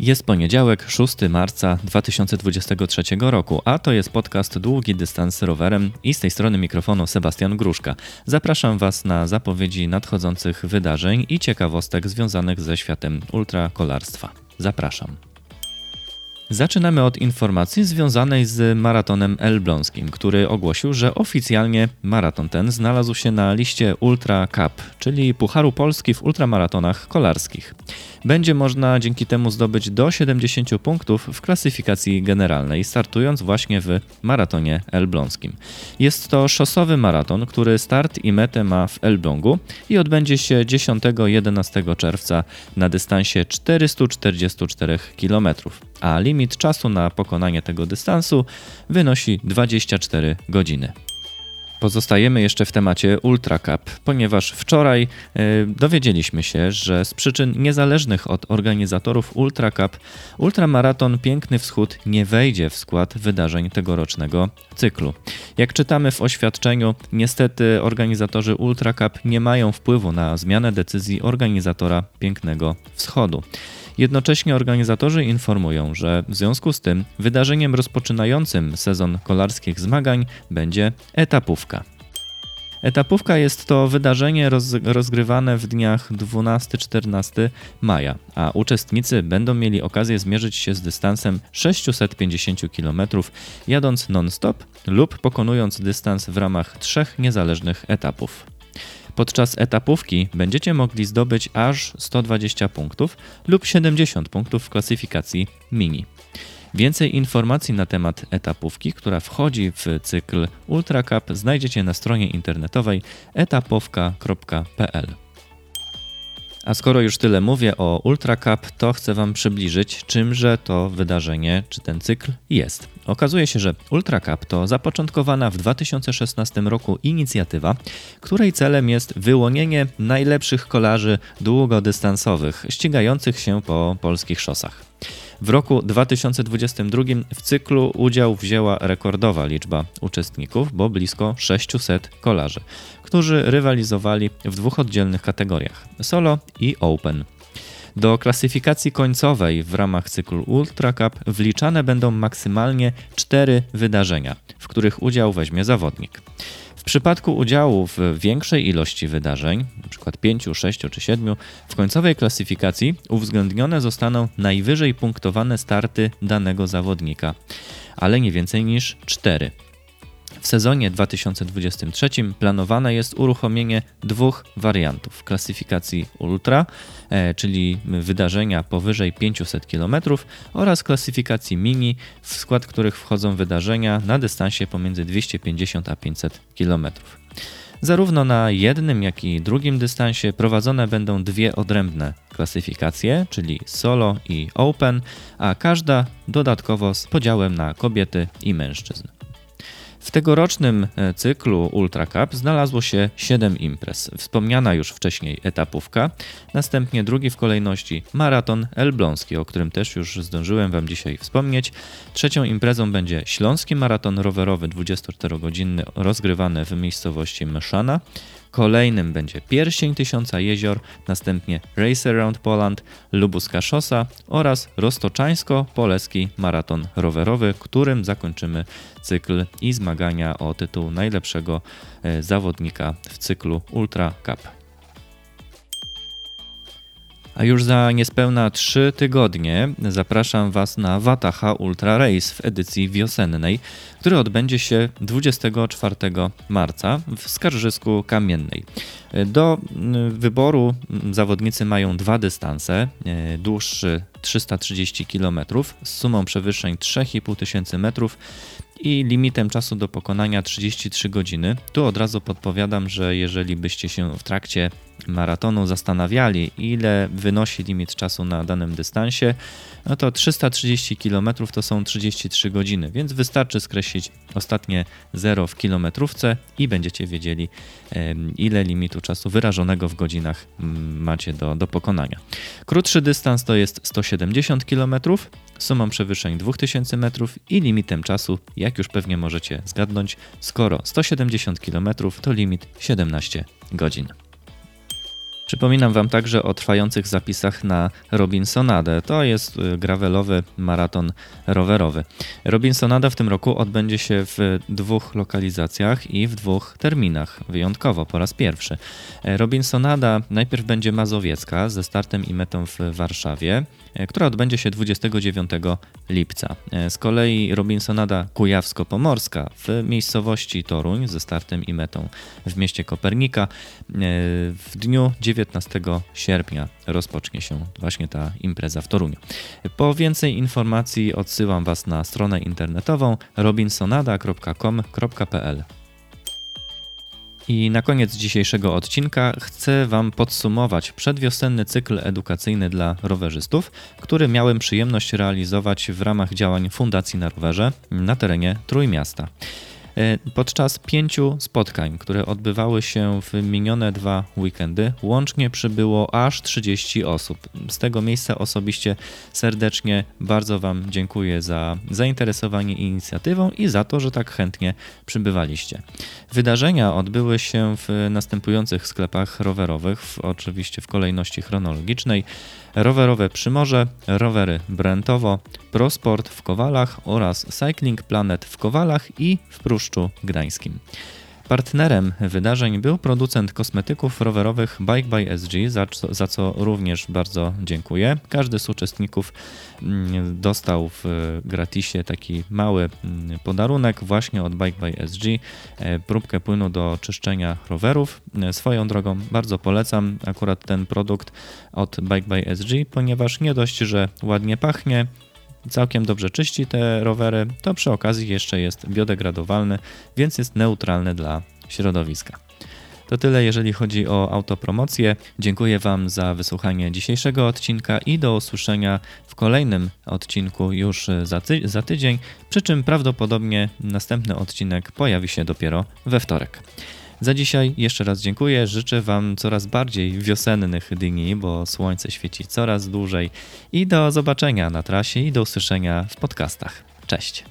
Jest poniedziałek, 6 marca 2023 roku, a to jest podcast Długi Dystans rowerem i z tej strony mikrofonu Sebastian Gruszka. Zapraszam Was na zapowiedzi nadchodzących wydarzeń i ciekawostek związanych ze światem ultrakolarstwa. Zapraszam. Zaczynamy od informacji związanej z maratonem elbląskim, który ogłosił, że oficjalnie maraton ten znalazł się na liście Ultra Cup, czyli Pucharu Polski w ultramaratonach kolarskich. Będzie można dzięki temu zdobyć do 70 punktów w klasyfikacji generalnej, startując właśnie w maratonie elbląskim. Jest to szosowy maraton, który start i metę ma w Elblągu i odbędzie się 10-11 czerwca na dystansie 444 km, a limit czasu na pokonanie tego dystansu wynosi 24 godziny. Pozostajemy jeszcze w temacie Ultra Cup, ponieważ wczoraj e, dowiedzieliśmy się, że z przyczyn niezależnych od organizatorów Ultra Cup, ultramaraton Piękny Wschód nie wejdzie w skład wydarzeń tegorocznego cyklu. Jak czytamy w oświadczeniu, niestety organizatorzy Ultra Cup nie mają wpływu na zmianę decyzji organizatora Pięknego Wschodu. Jednocześnie organizatorzy informują, że w związku z tym wydarzeniem rozpoczynającym sezon kolarskich zmagań będzie etapówka. Etapówka jest to wydarzenie roz, rozgrywane w dniach 12-14 maja, a uczestnicy będą mieli okazję zmierzyć się z dystansem 650 km, jadąc non-stop lub pokonując dystans w ramach trzech niezależnych etapów. Podczas etapówki będziecie mogli zdobyć aż 120 punktów lub 70 punktów w klasyfikacji mini. Więcej informacji na temat etapówki, która wchodzi w cykl Ultra Cup, znajdziecie na stronie internetowej etapowka.pl. A skoro już tyle mówię o Ultra Cup, to chcę Wam przybliżyć, czymże to wydarzenie, czy ten cykl jest. Okazuje się, że Ultra Cup to zapoczątkowana w 2016 roku inicjatywa, której celem jest wyłonienie najlepszych kolarzy długodystansowych ścigających się po polskich szosach. W roku 2022 w cyklu udział wzięła rekordowa liczba uczestników, bo blisko 600 kolarzy, którzy rywalizowali w dwóch oddzielnych kategoriach: solo i open. Do klasyfikacji końcowej w ramach cyklu Ultra Cup wliczane będą maksymalnie cztery wydarzenia, w których udział weźmie zawodnik. Przypadku udziału w większej ilości wydarzeń, np. 5, 6 czy 7, w końcowej klasyfikacji uwzględnione zostaną najwyżej punktowane starty danego zawodnika, ale nie więcej niż 4. W sezonie 2023 planowane jest uruchomienie dwóch wariantów klasyfikacji Ultra, e, czyli wydarzenia powyżej 500 km oraz klasyfikacji Mini, w skład których wchodzą wydarzenia na dystansie pomiędzy 250 a 500 km. Zarówno na jednym, jak i drugim dystansie prowadzone będą dwie odrębne klasyfikacje, czyli solo i open, a każda dodatkowo z podziałem na kobiety i mężczyzn. W tegorocznym e, cyklu Ultra Cup znalazło się 7 imprez. Wspomniana już wcześniej etapówka, następnie drugi w kolejności maraton elbląski, o którym też już zdążyłem Wam dzisiaj wspomnieć. Trzecią imprezą będzie Śląski Maraton Rowerowy 24-godzinny rozgrywany w miejscowości Myszana. Kolejnym będzie Pierścień Tysiąca Jezior, następnie Race Around Poland, Lubuska Szosa oraz Roztoczańsko-Poleski Maraton Rowerowy, którym zakończymy cykl i zmagania o tytuł najlepszego e, zawodnika w cyklu Ultra Cup. A już za niespełna 3 tygodnie zapraszam Was na Wataha Ultra Race w edycji wiosennej, który odbędzie się 24 marca w Skarżysku Kamiennej. Do wyboru zawodnicy mają dwa dystanse. E, dłuższy 330 km z sumą przewyższeń 3,5 tysięcy metrów i limitem czasu do pokonania 33 godziny. Tu od razu podpowiadam, że jeżeli byście się w trakcie maratonu zastanawiali, ile wynosi limit czasu na danym dystansie, no to 330 km to są 33 godziny, więc wystarczy skreślić ostatnie 0 w kilometrówce i będziecie wiedzieli, ile limitu czasu wyrażonego w godzinach mm, macie do, do pokonania. Krótszy dystans to jest 170 km, sumą przewyższeń 2000 metrów i limitem czasu, jak już pewnie możecie zgadnąć, skoro 170 km to limit 17 godzin. Przypominam Wam także o trwających zapisach na Robinsonadę. To jest y, gravelowy maraton rowerowy. Robinsonada w tym roku odbędzie się w dwóch lokalizacjach i w dwóch terminach, wyjątkowo po raz pierwszy. E, Robinsonada najpierw będzie mazowiecka ze startem i metą w Warszawie, e, która odbędzie się 29 lipca. E, Z kolei Robinsonada Kujawsko-Pomorska w miejscowości Toruń ze startem i metą w mieście Kopernika w dniu 19 sierpnia rozpocznie się właśnie ta impreza w Toruniu. Po więcej informacji odsyłam Was na stronę internetową robinsonada.com.pl. I na koniec dzisiejszego odcinka chcę Wam podsumować przedwiosenny cykl edukacyjny dla rowerzystów, który miałem przyjemność realizować w ramach działań Fundacji na Rowerze na terenie Trójmiasta. E, Podczas pięciu spotkań, które odbywały się w minione dwa weekendy, łącznie przybyło aż 30 osób. Z tego miejsca osobiście serdecznie bardzo Wam dziękuję za zainteresowanie inicjatywą i za to, że tak chętnie przybywaliście. Wydarzenia odbyły się w następujących sklepach rowerowych, w, oczywiście w kolejności chronologicznej. Rowerowe Przymorze, Rowery Brentowo, Prosport w Kowalach oraz Cycling Planet w Kowalach i w Pruszczu Gdańskim. Partnerem wydarzeń był producent kosmetyków rowerowych Bike by SG, za, co- za co również bardzo dziękuję. Każdy z uczestników mm, dostał w gratisie taki mały mm, podarunek właśnie od Bike by SG, e, próbkę płynu do czyszczenia rowerów. E, Swoją drogą bardzo polecam akurat ten produkt od Bike by SG, ponieważ nie dość, że ładnie pachnie, całkiem dobrze czyści te rowery, to przy okazji jeszcze jest biodegradowalny, więc jest neutralny dla środowiska. To tyle, jeżeli chodzi o autopromocję. Dziękuję Wam za wysłuchanie dzisiejszego odcinka i do usłyszenia w kolejnym odcinku już za, ty- za tydzień, przy czym prawdopodobnie następny odcinek pojawi się dopiero we wtorek. Za dzisiaj jeszcze raz dziękuję. Życzę Wam coraz bardziej wiosennych dni, bo słońce świeci coraz dłużej. I do zobaczenia na trasie i do usłyszenia w podcastach. Cześć.